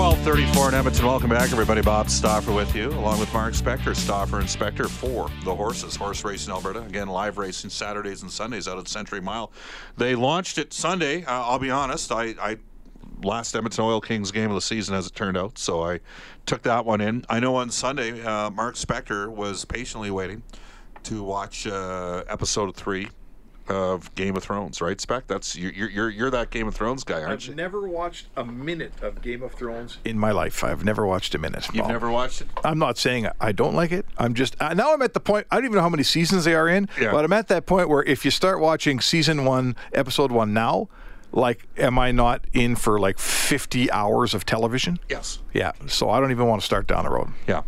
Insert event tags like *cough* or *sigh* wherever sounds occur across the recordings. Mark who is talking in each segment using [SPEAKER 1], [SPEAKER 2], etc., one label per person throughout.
[SPEAKER 1] 1234 in Edmonton. Welcome back, everybody. Bob Stauffer with you, along with Mark Spector, Stauffer and Spector for the horses. Horse racing Alberta. Again, live racing Saturdays and Sundays out at Century Mile. They launched it Sunday. Uh, I'll be honest, I, I last Edmonton Oil Kings game of the season as it turned out, so I took that one in. I know on Sunday, uh, Mark Spector was patiently waiting to watch uh, episode three of Game of Thrones, right, Spec? That's you're you're you're that Game of Thrones guy, aren't you?
[SPEAKER 2] I've never watched a minute of Game of Thrones in my life. I've never watched a minute.
[SPEAKER 1] You've
[SPEAKER 2] Bob.
[SPEAKER 1] never watched it?
[SPEAKER 2] I'm not saying I don't like it. I'm just uh, now I'm at the point. I don't even know how many seasons they are in,
[SPEAKER 1] Yeah.
[SPEAKER 2] but I'm at that point where if you start watching season one, episode one now, like, am I not in for like 50 hours of television?
[SPEAKER 1] Yes.
[SPEAKER 2] Yeah. So I don't even want to start down the road.
[SPEAKER 1] Yeah.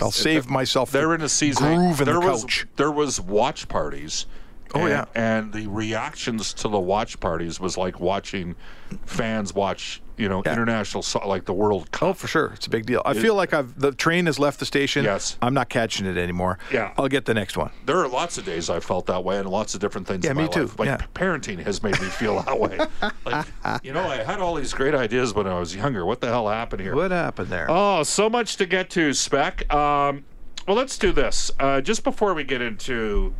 [SPEAKER 2] I'll save myself.
[SPEAKER 1] They're
[SPEAKER 2] the
[SPEAKER 1] in a season.
[SPEAKER 2] groove in
[SPEAKER 1] there
[SPEAKER 2] the
[SPEAKER 1] was
[SPEAKER 2] couch.
[SPEAKER 1] there was watch parties.
[SPEAKER 2] Oh,
[SPEAKER 1] and,
[SPEAKER 2] yeah.
[SPEAKER 1] and the reactions to the watch parties was like watching fans watch, you know,
[SPEAKER 2] Yeah.
[SPEAKER 1] international like the World Cup.
[SPEAKER 2] Oh, for sure, it's a big deal. I feel like I've the train has left the station.
[SPEAKER 1] Yes.
[SPEAKER 2] I'm not catching it anymore.
[SPEAKER 1] Yeah.
[SPEAKER 2] I'll get the next one.
[SPEAKER 1] There are lots of days I felt that way, and lots of different things.
[SPEAKER 2] Yeah,
[SPEAKER 1] in
[SPEAKER 2] me too.
[SPEAKER 1] Life. Like
[SPEAKER 2] Yeah.
[SPEAKER 1] parenting has made me feel that way. *laughs* Like, you know, I had all these great ideas when I was younger. What the hell happened here?
[SPEAKER 2] What happened there?
[SPEAKER 1] Oh, so much to get to, Spec. Um, well, let's do this. Uh, just before we get into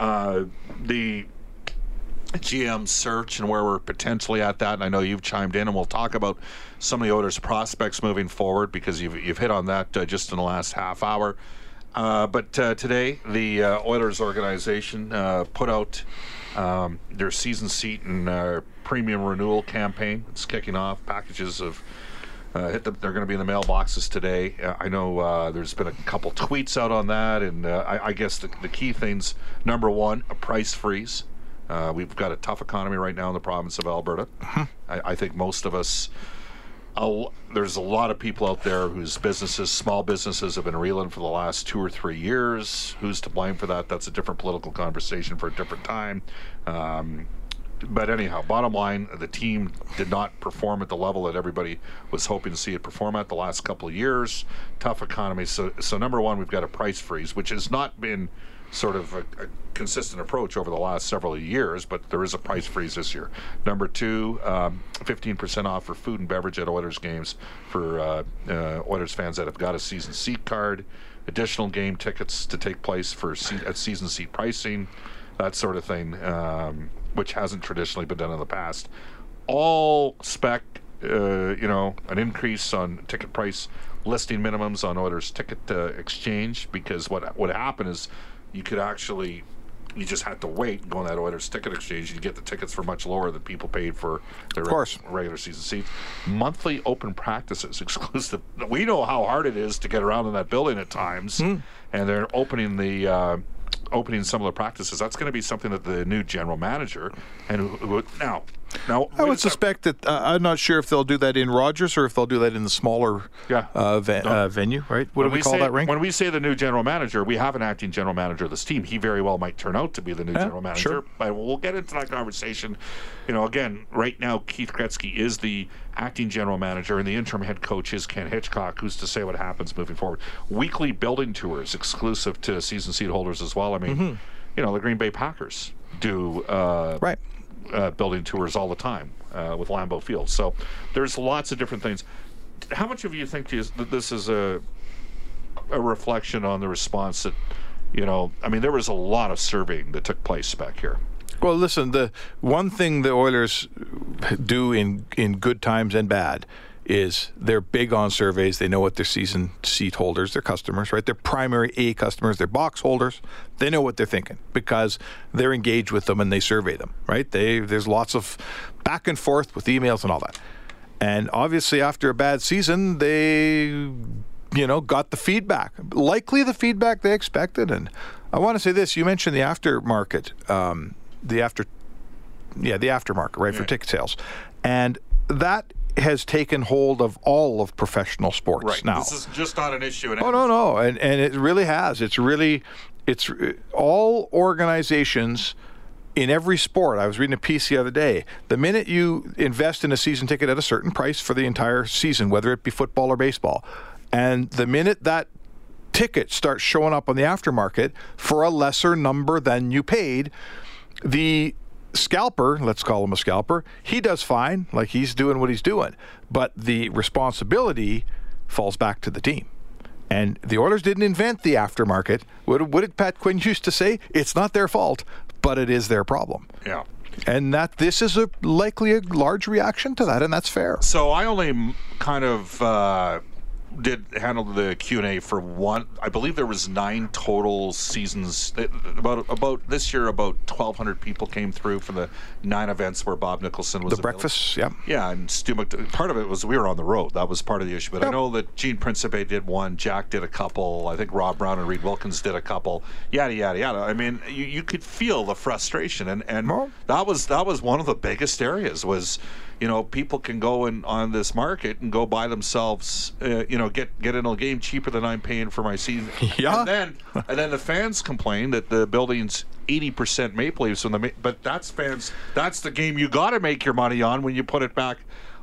[SPEAKER 1] uh, the GM search and where we're potentially at that, and I know you've chimed in, and we'll talk about some of the Oilers prospects moving forward because you've, you've hit on that uh, just in the last half hour. Uh, but uh, today, the uh, Oilers organization uh, put out um, their season seat and premium renewal campaign. It's kicking off. Packages of uh, hit the, they're going to be in the mailboxes today. Uh, I know uh, there's been a couple tweets out on that, and uh, I, I guess the, the key things number one, a price freeze. Uh, we've got a tough economy right now in the province of Alberta. I, I think most of us a l- there's a lot of people out there whose businesses, small businesses, have been reeling for the last two or three years. Who's to blame for that? That's a different political conversation for a different time. Um, but anyhow, bottom line, the team did not perform at the level that everybody was hoping to see it perform at the last couple of years. Tough economy. So, so number one, we've got a price freeze, which has not been sort of a, a consistent approach over the last several years, but there is a price freeze this year. Number two, um, 15% off for food and beverage at Oilers games for uh, uh, Oilers fans that have got a season seat card. Additional game tickets to take place for seat, at season seat pricing, that sort of thing, um, which hasn't traditionally been done in the past. All spec, uh, you know, an increase on ticket price listing minimums on orders, ticket uh, exchange because what would happen is you could actually you just had to wait and go on that Oilers ticket exchange. You get the tickets for much lower than people paid for their
[SPEAKER 2] course.
[SPEAKER 1] regular season seats. Monthly open practices *laughs* exclusive. We know how hard it is to get around in that building at times, and they're opening the. Uh, Opening similar practices. That's going to be something that the new general manager and who, who, now Now,
[SPEAKER 2] I would suspect that uh, I'm not sure if they'll do that in Rogers or if they'll do that in the smaller
[SPEAKER 1] Yeah.
[SPEAKER 2] uh, ve- uh, venue, right? What
[SPEAKER 1] when
[SPEAKER 2] do we, call
[SPEAKER 1] say,
[SPEAKER 2] that ring?
[SPEAKER 1] When we say the new general manager, we have an acting general manager of this team. He very well might turn out to be the new
[SPEAKER 2] Yeah,
[SPEAKER 1] general manager.
[SPEAKER 2] sure.
[SPEAKER 1] But we'll get into that conversation. You know, again, right now Keith Gretzky is the acting general manager, and the interim head coach is Ken Hitchcock. Who's to say what happens moving forward? Weekly building tours exclusive to season seat holders as well. I mean, you know, the Green Bay Packers do uh,
[SPEAKER 2] right.
[SPEAKER 1] Uh, building tours all the time uh, with Lambeau Field. So there's lots of different things. How much of you think that this is a a reflection on the response that you know? I mean, there was a lot of surveying that took place back here.
[SPEAKER 2] Well, listen, the one thing the Oilers do in in good times and bad is they're big on surveys. They know what their season seat holders, their customers, right? Their primary A customers, their box holders, they know what they're thinking because they're engaged with them and they survey them, right? They there's lots of back and forth with emails and all that. And obviously after a bad season, they you know, got the feedback. Likely the feedback they expected. And I want to say this, you mentioned the aftermarket um, the after yeah the aftermarket right for ticket sales and that has taken hold of all of professional sports now.
[SPEAKER 1] This is just not an issue. In
[SPEAKER 2] oh no no and and it really has. It's really it's all organizations in every sport i was reading a piece the other day the minute you invest in a season ticket at a certain price for the entire season whether it be football or baseball and the minute that ticket starts showing up on the aftermarket for a lesser number than you paid the scalper, let's call him a scalper, he does fine, like he's doing what he's doing. But the responsibility falls back to the team. And the Oilers didn't invent the aftermarket. What, what did Pat Quinn used to say? It's not their fault, but it is their problem.
[SPEAKER 1] Yeah.
[SPEAKER 2] And that this is a likely a large reaction to that, and that's fair.
[SPEAKER 1] So I only kind of uh, did handle the Q and A for one. I believe there was nine total seasons. About about this year, about twelve hundred people came through for the nine events where Bob Nicholson was
[SPEAKER 2] The
[SPEAKER 1] available.
[SPEAKER 2] breakfast, yeah.
[SPEAKER 1] Yeah, and Stu Mc- part of it was we were on the road. That was part of the issue. But I know that Gene Principe did one, Jack did a couple. I think Rob Brown and Reid Wilkins did a couple. Yada yada yada. I mean, you, you could feel the frustration, and and
[SPEAKER 2] Well-
[SPEAKER 1] that was that was one of the biggest areas was. You know, people can go in on this market and go buy themselves, uh, you know, get get in a game cheaper than I'm paying for my season. *laughs*
[SPEAKER 2] Yeah.
[SPEAKER 1] And then and then the fans complain that the building's 80% Maple Leafs from the but that's fans that's the game you got to make your money on when you put it back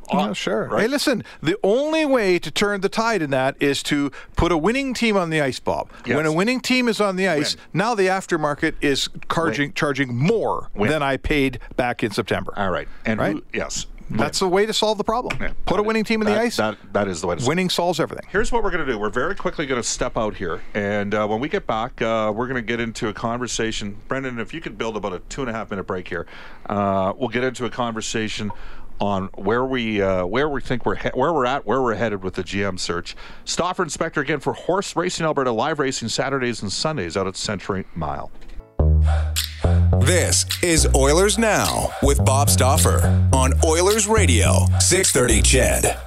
[SPEAKER 1] on.
[SPEAKER 2] Yeah, sure.
[SPEAKER 1] Right?
[SPEAKER 2] Hey, listen, the only way to turn the tide in that is to put a winning team on the ice, Bob.
[SPEAKER 1] Yes.
[SPEAKER 2] When a winning team is on the ice,
[SPEAKER 1] Win.
[SPEAKER 2] now the aftermarket is charging charging more
[SPEAKER 1] Win.
[SPEAKER 2] than I paid back in September.
[SPEAKER 1] All right. And
[SPEAKER 2] Right?
[SPEAKER 1] who, yes.
[SPEAKER 2] That's the way to solve the problem.
[SPEAKER 1] Yeah.
[SPEAKER 2] Put a winning team in the ice.
[SPEAKER 1] That, that is the way to solve it.
[SPEAKER 2] winning solves everything.
[SPEAKER 1] Here's what we're going to do. We're very quickly going to step out here, and uh, when we get back, uh, we're going to get into a conversation. Brendan, if you could build about a two and a half minute break here, uh, we'll get into a conversation on where we uh, where we think we're he- where we're at, where we're headed with the GM search. Stauffer and Spector again for Horse Racing Alberta live racing Saturdays and Sundays out at Century Mile.
[SPEAKER 3] This is Oilers Now with Bob Stauffer on Oilers Radio, 630 CHED.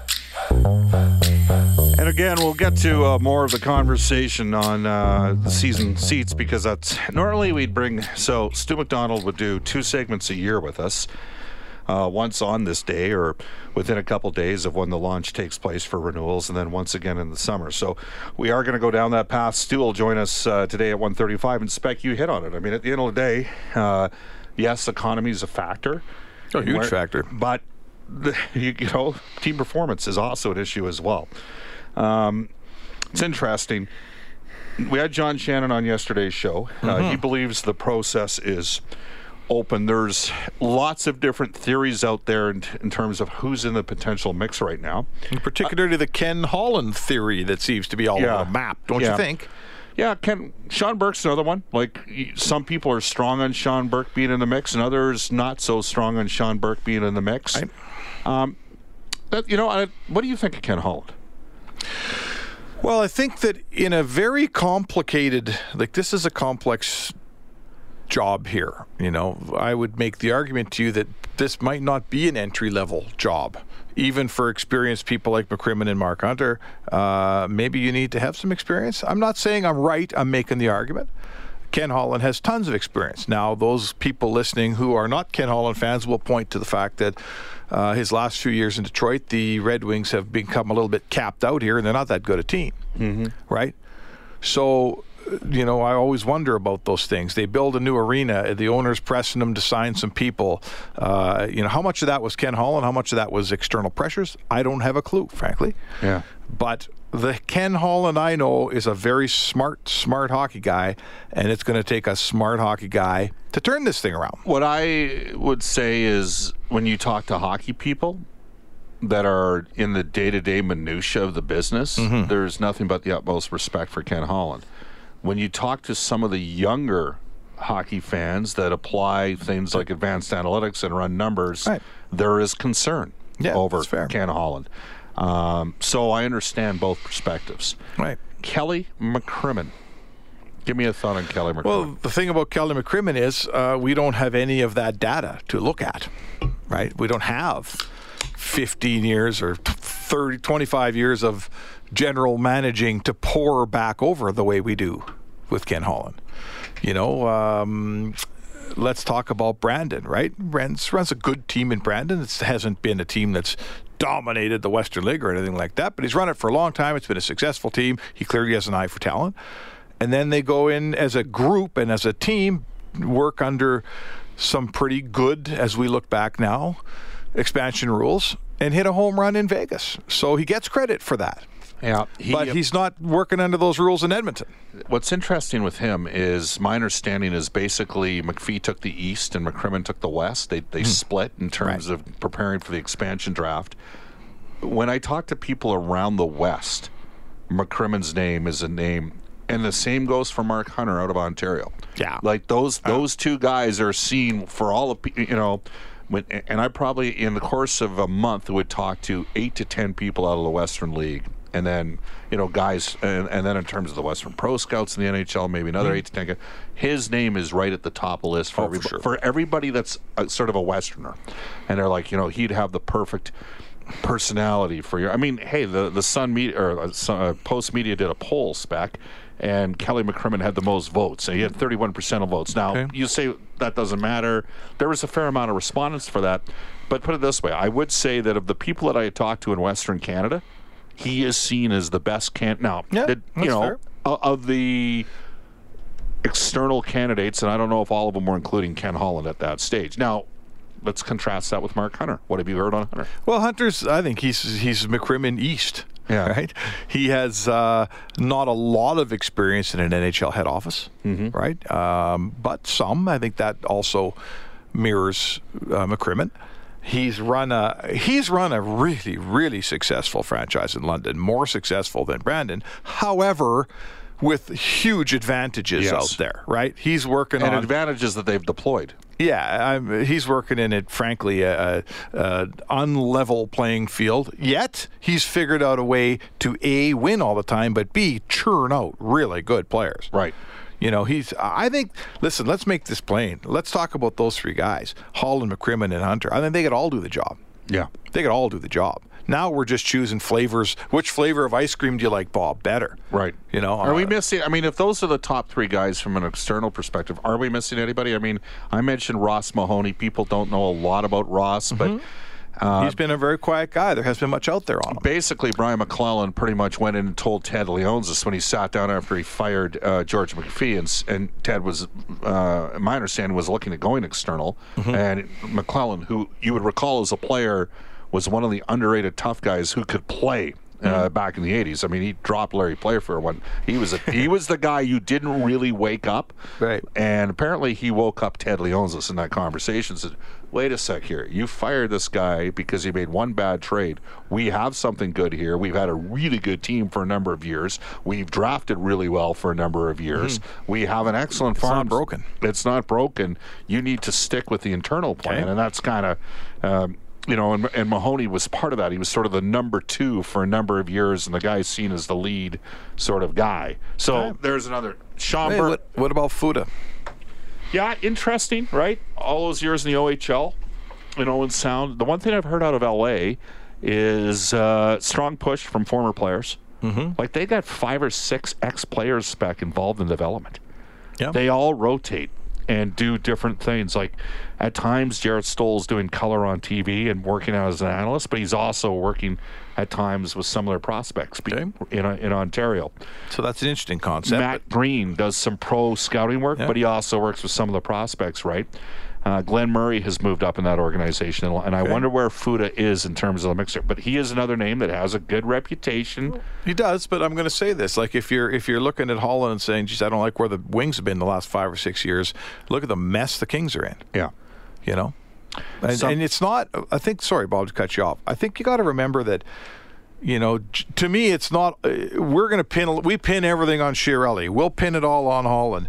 [SPEAKER 1] And again, we'll get to uh, more of the conversation on uh, the season seats because that's normally we'd bring. So Stu McDonald would do two segments a year with us. Uh, once on this day or within a couple days of when the launch takes place for renewals and then once again in the summer. So we are going to go down that path. Stu will join us uh, today at 1.35 and spec you hit on it. I mean at the end of the day uh, yes economy is a factor.
[SPEAKER 2] A huge
[SPEAKER 1] Where-
[SPEAKER 2] factor.
[SPEAKER 1] but the, you, *laughs* you know team performance is also an issue as well. Um, it's interesting. We had John Shannon on yesterday's show. Uh, he believes the process is open. There's lots of different theories out there in, in terms of who's in the potential mix right now.
[SPEAKER 2] Particularly the Ken Holland theory that seems to be all
[SPEAKER 1] Yeah.
[SPEAKER 2] over the map, don't
[SPEAKER 1] Yeah.
[SPEAKER 2] you think?
[SPEAKER 1] Yeah, Ken Sean Burke's another one. Like some people are strong on Sean Burke being in the mix, and others not so strong on Sean Burke being in the mix.
[SPEAKER 2] Right.
[SPEAKER 1] Um, that, you know, I, what do you think of Ken Holland?
[SPEAKER 2] Well, I think that in a very complicated, like this is a complex job here. You know, I would make the argument to you that this might not be an entry level job, even for experienced people like McCrimmon and Mark Hunter. Uh, maybe you need to have some experience. I'm not saying I'm right. I'm making the argument. Ken Holland has tons of experience. Now, those people listening who are not Ken Holland fans will point to the fact that uh, his last few years in Detroit, the Red Wings have become a little bit capped out here, and they're not that good a team, mm-hmm. right? So, you know, I always wonder about those things. They build a new arena. The owner's pressing them to sign some people. Uh, you know, how much of that was Ken Holland? How much of that was external pressures? I don't have a clue, frankly.
[SPEAKER 1] Yeah.
[SPEAKER 2] But the Ken Holland I know is a very smart, smart hockey guy, and it's going to take a smart hockey guy to turn this thing around.
[SPEAKER 1] What I would say is when you talk to hockey people that are in the day to day minutia of the business,
[SPEAKER 2] Mm-hmm.
[SPEAKER 1] there's nothing but the utmost respect for Ken Holland. When you talk to some of the younger hockey fans that apply things like advanced analytics and run numbers,
[SPEAKER 2] Right.
[SPEAKER 1] there is concern
[SPEAKER 2] Yeah,
[SPEAKER 1] over
[SPEAKER 2] that's fair.
[SPEAKER 1] Ken Holland. Um, so I understand both perspectives.
[SPEAKER 2] Right.
[SPEAKER 1] Kelly McCrimmon. Give me a thought on Kelly McCrimmon.
[SPEAKER 2] Well, the thing about Kelly McCrimmon is uh, we don't have any of that data to look at, right? We don't have 15 years or 30, 25 years of general managing to pour back over the way we do with Ken Holland. You know, um, let's talk about Brandon, right? Runs, runs a good team in Brandon. It hasn't been a team that's dominated the Western League or anything like that, but he's run it for a long time. It's been a successful team. He clearly has an eye for talent. And then they go in as a group and as a team, work under some pretty good, as we look back now, expansion rules and hit a home run in Vegas. So he gets credit for that.
[SPEAKER 1] Yeah, he-
[SPEAKER 2] but he's not working under those rules in Edmonton.
[SPEAKER 1] What's interesting with him is my understanding is basically McPhee took the East and McCrimmon took the West. They they split in terms
[SPEAKER 2] Hmm. Right.
[SPEAKER 1] of preparing for the expansion draft. When I talk to people around the West, McCrimmon's name is a name, and the same goes for Mark Hunter out of Ontario.
[SPEAKER 2] Yeah.
[SPEAKER 1] like those those two guys are seen for all of you know. When, and I probably in the course of a month would talk to eight to ten people out of the Western League, and then you know guys, and, and then in terms of the Western Pro Scouts in the NHL, maybe another eight to ten. guys. His name is right at the top of the list for
[SPEAKER 2] Mm-hmm. Oh, for sure.
[SPEAKER 1] for everybody that's a, sort of a Westerner, and they're like, you know, he'd have the perfect personality for your. I mean, hey, the the Sun media or uh, uh, Post Media did a poll spec, and Kelly McCrimmon had the most votes. So he had 31 percent of votes. Now
[SPEAKER 2] Okay.
[SPEAKER 1] you say that doesn't matter. There was a fair amount of respondents for that, but put it this way: I would say that of the people that I had talked to in Western Canada, he is seen as the best can. Now,
[SPEAKER 2] Yeah,
[SPEAKER 1] did- you know, of the external candidates, and I don't know if all of them were including Ken Holland at that stage. Now, let's contrast that with Mark Hunter. What have you heard on Hunter?
[SPEAKER 2] Well, Hunter's, I think he's he's McCrimmon East.
[SPEAKER 1] Yeah.
[SPEAKER 2] Right. He has uh, not a lot of experience in an NHL head office.
[SPEAKER 1] Mm-hmm.
[SPEAKER 2] Right. Um, but some. I think that also mirrors uh, McCrimmon. He's run a he's run a really really successful franchise in London, more successful than Brandon. However, with huge advantages
[SPEAKER 1] Yes.
[SPEAKER 2] out there. Right. He's working
[SPEAKER 1] And
[SPEAKER 2] on
[SPEAKER 1] advantages that they've deployed.
[SPEAKER 2] yeah, I'm, he's working in it, frankly, a, a, unlevel playing field. Yet he's figured out a way to a win all the time, but b churn out really good players.
[SPEAKER 1] Right.
[SPEAKER 2] You know, he's. I think. Listen, let's make this plain. Let's talk about those three guys: Holland McCrimmon, and Hunter. I think they could all do the job.
[SPEAKER 1] Yeah.
[SPEAKER 2] They could all do the job. Now we're just choosing flavors. Which flavor of ice cream do you like, Bob? Better.
[SPEAKER 1] Right.
[SPEAKER 2] You know.
[SPEAKER 1] Are we
[SPEAKER 2] uh,
[SPEAKER 1] missing? I mean, if those are the top three guys from an external perspective, are we missing anybody? I mean, I mentioned Ross Mahoney. People don't know a lot about Ross, but uh,
[SPEAKER 2] he's been a very quiet guy. There hasn't been much out there on him.
[SPEAKER 1] basically, Brian MacLellan pretty much went in and told Ted Leonsis when he sat down after he fired uh, George McPhee, and, and Ted was, uh, my understanding, was looking at going external. And MacLellan, who you would recall as a player, was one of the underrated tough guys who could play. Uh, back in the '80s, I mean, he dropped Larry Playfair one. He was a, he was the guy you didn't really wake up,
[SPEAKER 2] Right.
[SPEAKER 1] And apparently, he woke up Ted Leonsis in that conversation. Said, "Wait a sec here. You fired this guy because he made one bad trade. We have something good here. We've had a really good team for a number of years. We've drafted really well for a number of years. We have an excellent farm.
[SPEAKER 2] It's not broken.
[SPEAKER 1] It's not broken. You need to stick with the internal plan,
[SPEAKER 2] Okay.
[SPEAKER 1] and that's kind of." Um, you know, and, and Mahoney was part of that. He was sort of the number two for a number of years, and the guy seen as the lead sort of guy. So there's another Sean
[SPEAKER 2] Hey, what, what about Futa?
[SPEAKER 1] Yeah, interesting, right? All those years in the OHL, you know, and sound. The one thing I've heard out of LA is uh, strong push from former players. Mm-hmm. Like they got five or six ex players spec involved in development.
[SPEAKER 2] Yeah.
[SPEAKER 1] They all rotate and do different things. Like at times, Jarrett Stoll's doing color on TV and working out as an analyst, but he's also working at times with similar prospects
[SPEAKER 2] Okay.
[SPEAKER 1] in, in Ontario.
[SPEAKER 2] So that's an interesting concept.
[SPEAKER 1] Matt Greene does some pro scouting work,
[SPEAKER 2] Yeah.
[SPEAKER 1] but he also works with some of the prospects, right? Uh, Glenn Murray has moved up in that organization, and, and I wonder where Futa is in terms of the mixer. But he is another name that has a good reputation.
[SPEAKER 2] He does, but I'm going to say this: like if you're if you're looking at Holland and saying, "Geez, I don't like where the Wings have been the last five or six years," look at the mess the Kings are in.
[SPEAKER 1] Yeah.
[SPEAKER 2] You know, and,
[SPEAKER 1] Some-
[SPEAKER 2] and it's not. I think. Sorry, Bob, to cut you off. I think you got to remember that. You know, to me, it's not. Uh, we're going to pin. We pin everything on Chiarelli. We'll pin it all on Holland.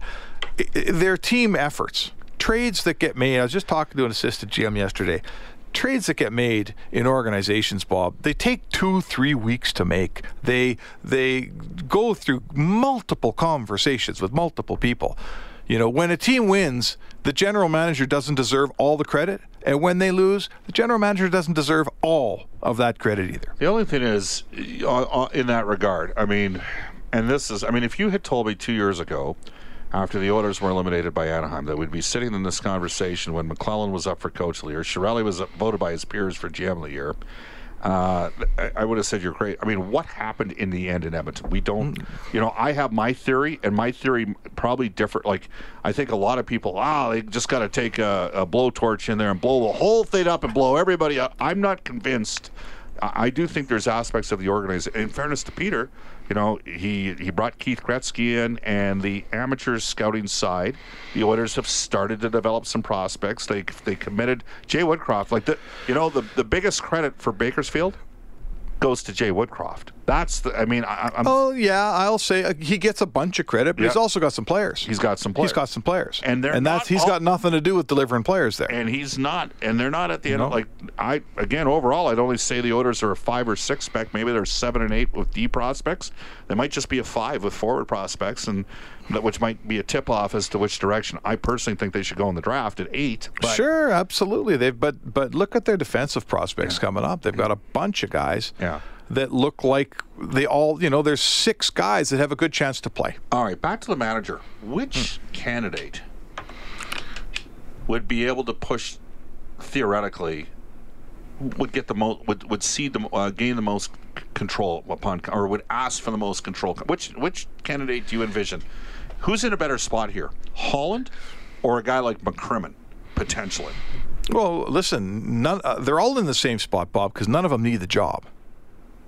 [SPEAKER 2] They're team efforts. Trades that get made. I was just talking to an assistant GM yesterday. Trades that get made in organizations, Bob, they take two, three weeks to make. They they go through multiple conversations with multiple people. You know, when a team wins, the general manager doesn't deserve all the credit, and when they lose, the general manager doesn't deserve all of that credit either.
[SPEAKER 1] The only thing is, uh, uh, in that regard, I mean, and this is, I mean, if you had told me two years ago, after the Oilers were eliminated by Anaheim, that we'd be sitting in this conversation when McLellan was up for Coach of the Year, Chiarelli was voted by his peers for GM of the Year. Uh, I- would have said you're great. I mean, what happened in the end in Edmonton? We don't, you know, I have my theory, and my theory probably different. Like, I think a lot of people, ah, they just got to take a, a blowtorch in there and blow the whole thing up and blow everybody up. I'm not convinced. I do think there's aspects of the organization. In fairness to Peter, you know, he he brought Keith Gretzky in, and the amateur scouting side, the Oilers have started to develop some prospects. They they committed Jay Woodcroft. Like the, you know, the the biggest credit for Bakersfield goes to Jay Woodcroft. That's the. I mean, I, I'm.
[SPEAKER 2] Oh yeah, I'll say uh, he gets a bunch of credit, but he's also got some players.
[SPEAKER 1] He's got some players.
[SPEAKER 2] He's got some players,
[SPEAKER 1] And they're
[SPEAKER 2] and that's he's
[SPEAKER 1] all-
[SPEAKER 2] got nothing to do with delivering players there.
[SPEAKER 1] and he's not, and they're not at the end.
[SPEAKER 2] No.
[SPEAKER 1] Of, like I again, overall, I'd only say the orders are a five or six spec. Maybe they're seven and eight with D prospects. They might just be a five with forward prospects, and which might be a tip off as to which direction. I personally think they should go in the draft at eight. But
[SPEAKER 2] sure, absolutely. They've but but look at their defensive prospects coming up. They've got a bunch of guys
[SPEAKER 1] Yeah.
[SPEAKER 2] that look like they all you know. There's six guys that have a good chance to play.
[SPEAKER 1] All right, back to the manager. Which candidate would be able to push theoretically would get the most would would see the uh, gain the most control upon or would ask for the most control? Which which candidate do you envision? Who's in a better spot here, Holland or a guy like McCrimmon potentially?
[SPEAKER 2] Well, listen, none, uh, they're all in the same spot, Bob, because none of them need the job,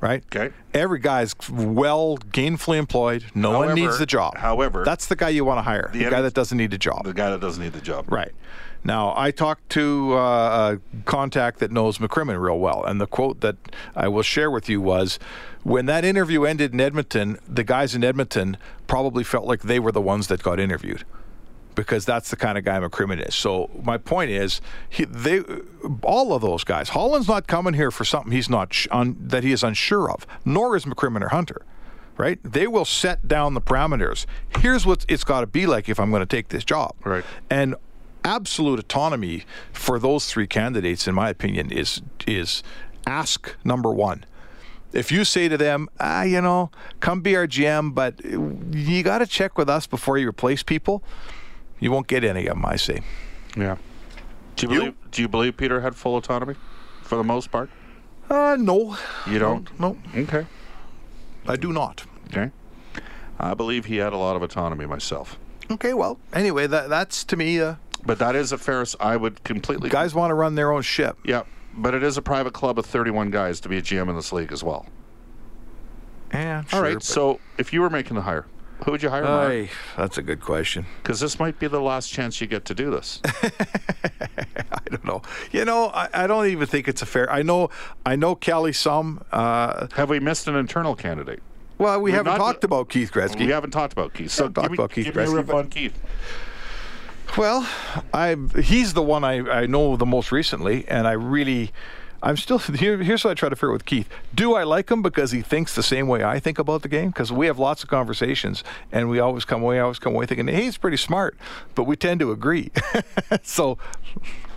[SPEAKER 2] right?
[SPEAKER 1] Okay.
[SPEAKER 2] Every guy's well gainfully employed. No one needs the job.
[SPEAKER 1] however,
[SPEAKER 2] that's the guy you want to hire. The,
[SPEAKER 1] the
[SPEAKER 2] guy that doesn't need a job.
[SPEAKER 1] The guy that doesn't need the job.
[SPEAKER 2] Right. Now, I talked to uh, a contact that knows McCrimmon real well, and the quote that I will share with you was when that interview ended in Edmonton, the guys in Edmonton probably felt like they were the ones that got interviewed because that's the kind of guy McCrimmon is. So, my point is, he, they, all of those guys, Holland's not coming here for something he's not sh- un, that he is unsure of, nor is McCrimmon or Hunter. Right? They will set down the parameters. Here's what it's got to be like if I'm going to take this job.
[SPEAKER 1] Right.
[SPEAKER 2] And absolute autonomy for those three candidates, in my opinion, is is ask number one. If you say to them, ah, you know, come be our GM, but you got to check with us before you replace people, you won't get any of them. I see.
[SPEAKER 1] Yeah. Do you
[SPEAKER 2] You-
[SPEAKER 1] believe Do you believe Peter had full autonomy for the most part?
[SPEAKER 2] Uh, no,
[SPEAKER 1] You don't.
[SPEAKER 2] no,
[SPEAKER 1] Okay.
[SPEAKER 2] I do not.
[SPEAKER 1] Okay. I believe he had a lot of autonomy myself.
[SPEAKER 2] Okay, well, anyway, that that's to me. Uh,
[SPEAKER 1] But that is a fair. I would completely.
[SPEAKER 2] guys want to run their own ship.
[SPEAKER 1] Yeah, but it is a private club of 31 guys to be a GM in this league as well.
[SPEAKER 2] Yeah,
[SPEAKER 1] All right. So if you were making the hire, who would you hire?
[SPEAKER 2] That's a good question.
[SPEAKER 1] Because this might be the last chance you get to do this. *laughs*
[SPEAKER 2] I don't know. You know, I, I don't even think it's a fair. I know, I know Kelly some. Uh,
[SPEAKER 1] Have we missed an internal candidate?
[SPEAKER 2] well, we
[SPEAKER 1] We've
[SPEAKER 2] haven't
[SPEAKER 1] not-
[SPEAKER 2] talked about Keith Gretzky.
[SPEAKER 1] We haven't talked about Keith. So
[SPEAKER 2] haven't
[SPEAKER 1] give
[SPEAKER 2] talked
[SPEAKER 1] me,
[SPEAKER 2] about Keith
[SPEAKER 1] give me a
[SPEAKER 2] Gretzky,
[SPEAKER 1] on Keith.
[SPEAKER 2] Well, I he's the one I, I know the most recently, and I really, I'm still *laughs* here. Here's what I try to figure out with Keith: Do I like him because he thinks the same way I think about the game? Because we have lots of conversations, and we always come away, I always come away thinking hey, he's pretty smart, but we tend to agree. *laughs* so,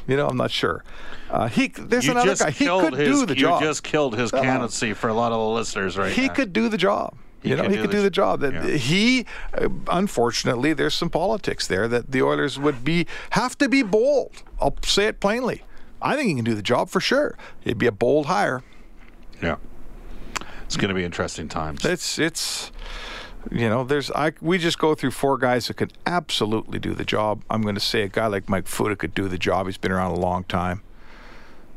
[SPEAKER 2] you know, I'm not sure. Uh, he there's
[SPEAKER 1] You
[SPEAKER 2] another guy. He could
[SPEAKER 1] his.
[SPEAKER 2] do the
[SPEAKER 1] you
[SPEAKER 2] job.
[SPEAKER 1] just killed his
[SPEAKER 2] Uh,
[SPEAKER 1] candidacy for a lot of the listeners right
[SPEAKER 2] he
[SPEAKER 1] now.
[SPEAKER 2] could do the job. You know, he could do the job. That
[SPEAKER 1] yeah.
[SPEAKER 2] he, uh, unfortunately, there's some politics there that the Oilers would be have to be bold. I'll say it plainly. I think he can do the job for sure. It'd be a bold hire.
[SPEAKER 1] Yeah. It's going to be interesting times.
[SPEAKER 2] It's it's you know there's I we just go through four guys that could absolutely do the job. I'm going to say a guy like Mike Futa could do the job. He's been around a long time.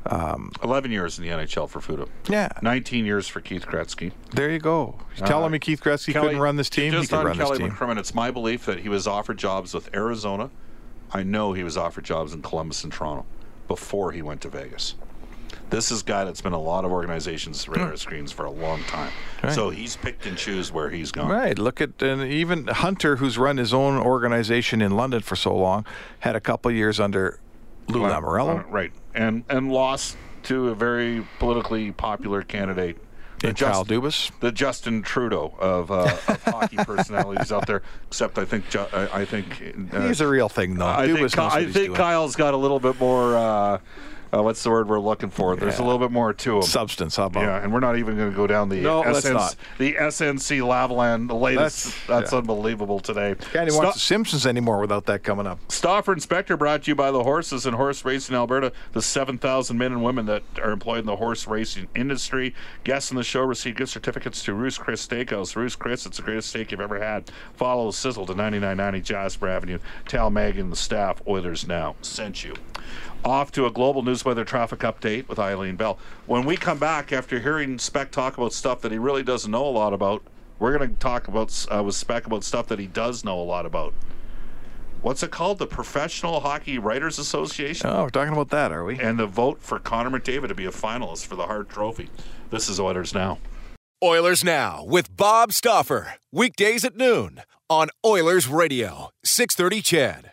[SPEAKER 1] Um, 11 years in the NHL for Futa.
[SPEAKER 2] Yeah.
[SPEAKER 1] 19 years for Keith Gretzky.
[SPEAKER 2] There you go. You're telling me uh, Keith Gretzky
[SPEAKER 1] Kelly-
[SPEAKER 2] couldn't run this team? He
[SPEAKER 1] Just
[SPEAKER 2] could
[SPEAKER 1] on
[SPEAKER 2] run
[SPEAKER 1] Kelly. McCrimmon, it's my belief that he was offered jobs with Arizona. I know he was offered jobs in Columbus and Toronto before he went to Vegas. This is a guy that's been a lot of organizations' radar screens for a long time.
[SPEAKER 2] Right.
[SPEAKER 1] So he's picked and choose where he's gone.
[SPEAKER 2] Right. Look at and even Hunter, who's run his own organization in London for so long, had a couple years under Lou Lamoriello.
[SPEAKER 1] uh, right, and and lost to a very politically popular candidate, the
[SPEAKER 2] and Kyle Dubas.
[SPEAKER 1] the Justin Trudeau of, uh, of *laughs* hockey personalities out there. Except I think Ju- I, I think uh,
[SPEAKER 2] He's a real thing, though.
[SPEAKER 1] I
[SPEAKER 2] Dubas
[SPEAKER 1] think, Ky- I think. Kyle's got a little bit more. Uh, uh, what's the word we're looking for? There's a little bit more to him.
[SPEAKER 2] Substance. How about?
[SPEAKER 1] Yeah, and we're not even going to go down the
[SPEAKER 2] No,
[SPEAKER 1] SNC,
[SPEAKER 2] not.
[SPEAKER 1] the SNC Lavalin. The latest. That's,
[SPEAKER 2] That's- yeah.
[SPEAKER 1] unbelievable today.
[SPEAKER 2] Can't even
[SPEAKER 1] Sto-
[SPEAKER 2] watch The Simpsons anymore without that coming up.
[SPEAKER 1] Stauffer and Spector brought to you by the horses and horse racing Alberta, the 7,000 men and women that are employed in the horse racing industry. Guests in the show receive gift certificates to Ruth's Chris Steakhouse. Ruth's Chris, it's the greatest steak you've ever had. Follow Sizzle to 9990 Jasper Avenue. Tell Megan and the staff, Oilers Now, sent you. Off to a global news weather traffic update with Eileen Bell. When we come back after hearing Spec talk about stuff that he really doesn't know a lot about, we're going to talk about uh, with Spec about stuff that he does know a lot about what's it called? The Professional Hockey Writers Association.
[SPEAKER 2] Oh, we're talking about that, are we?
[SPEAKER 1] And the vote for Connor McDavid to be a finalist for the Hart Trophy. This is Oilers Now.
[SPEAKER 3] Oilers Now with Bob Stauffer. Weekdays at noon on Oilers Radio, 630 CHED.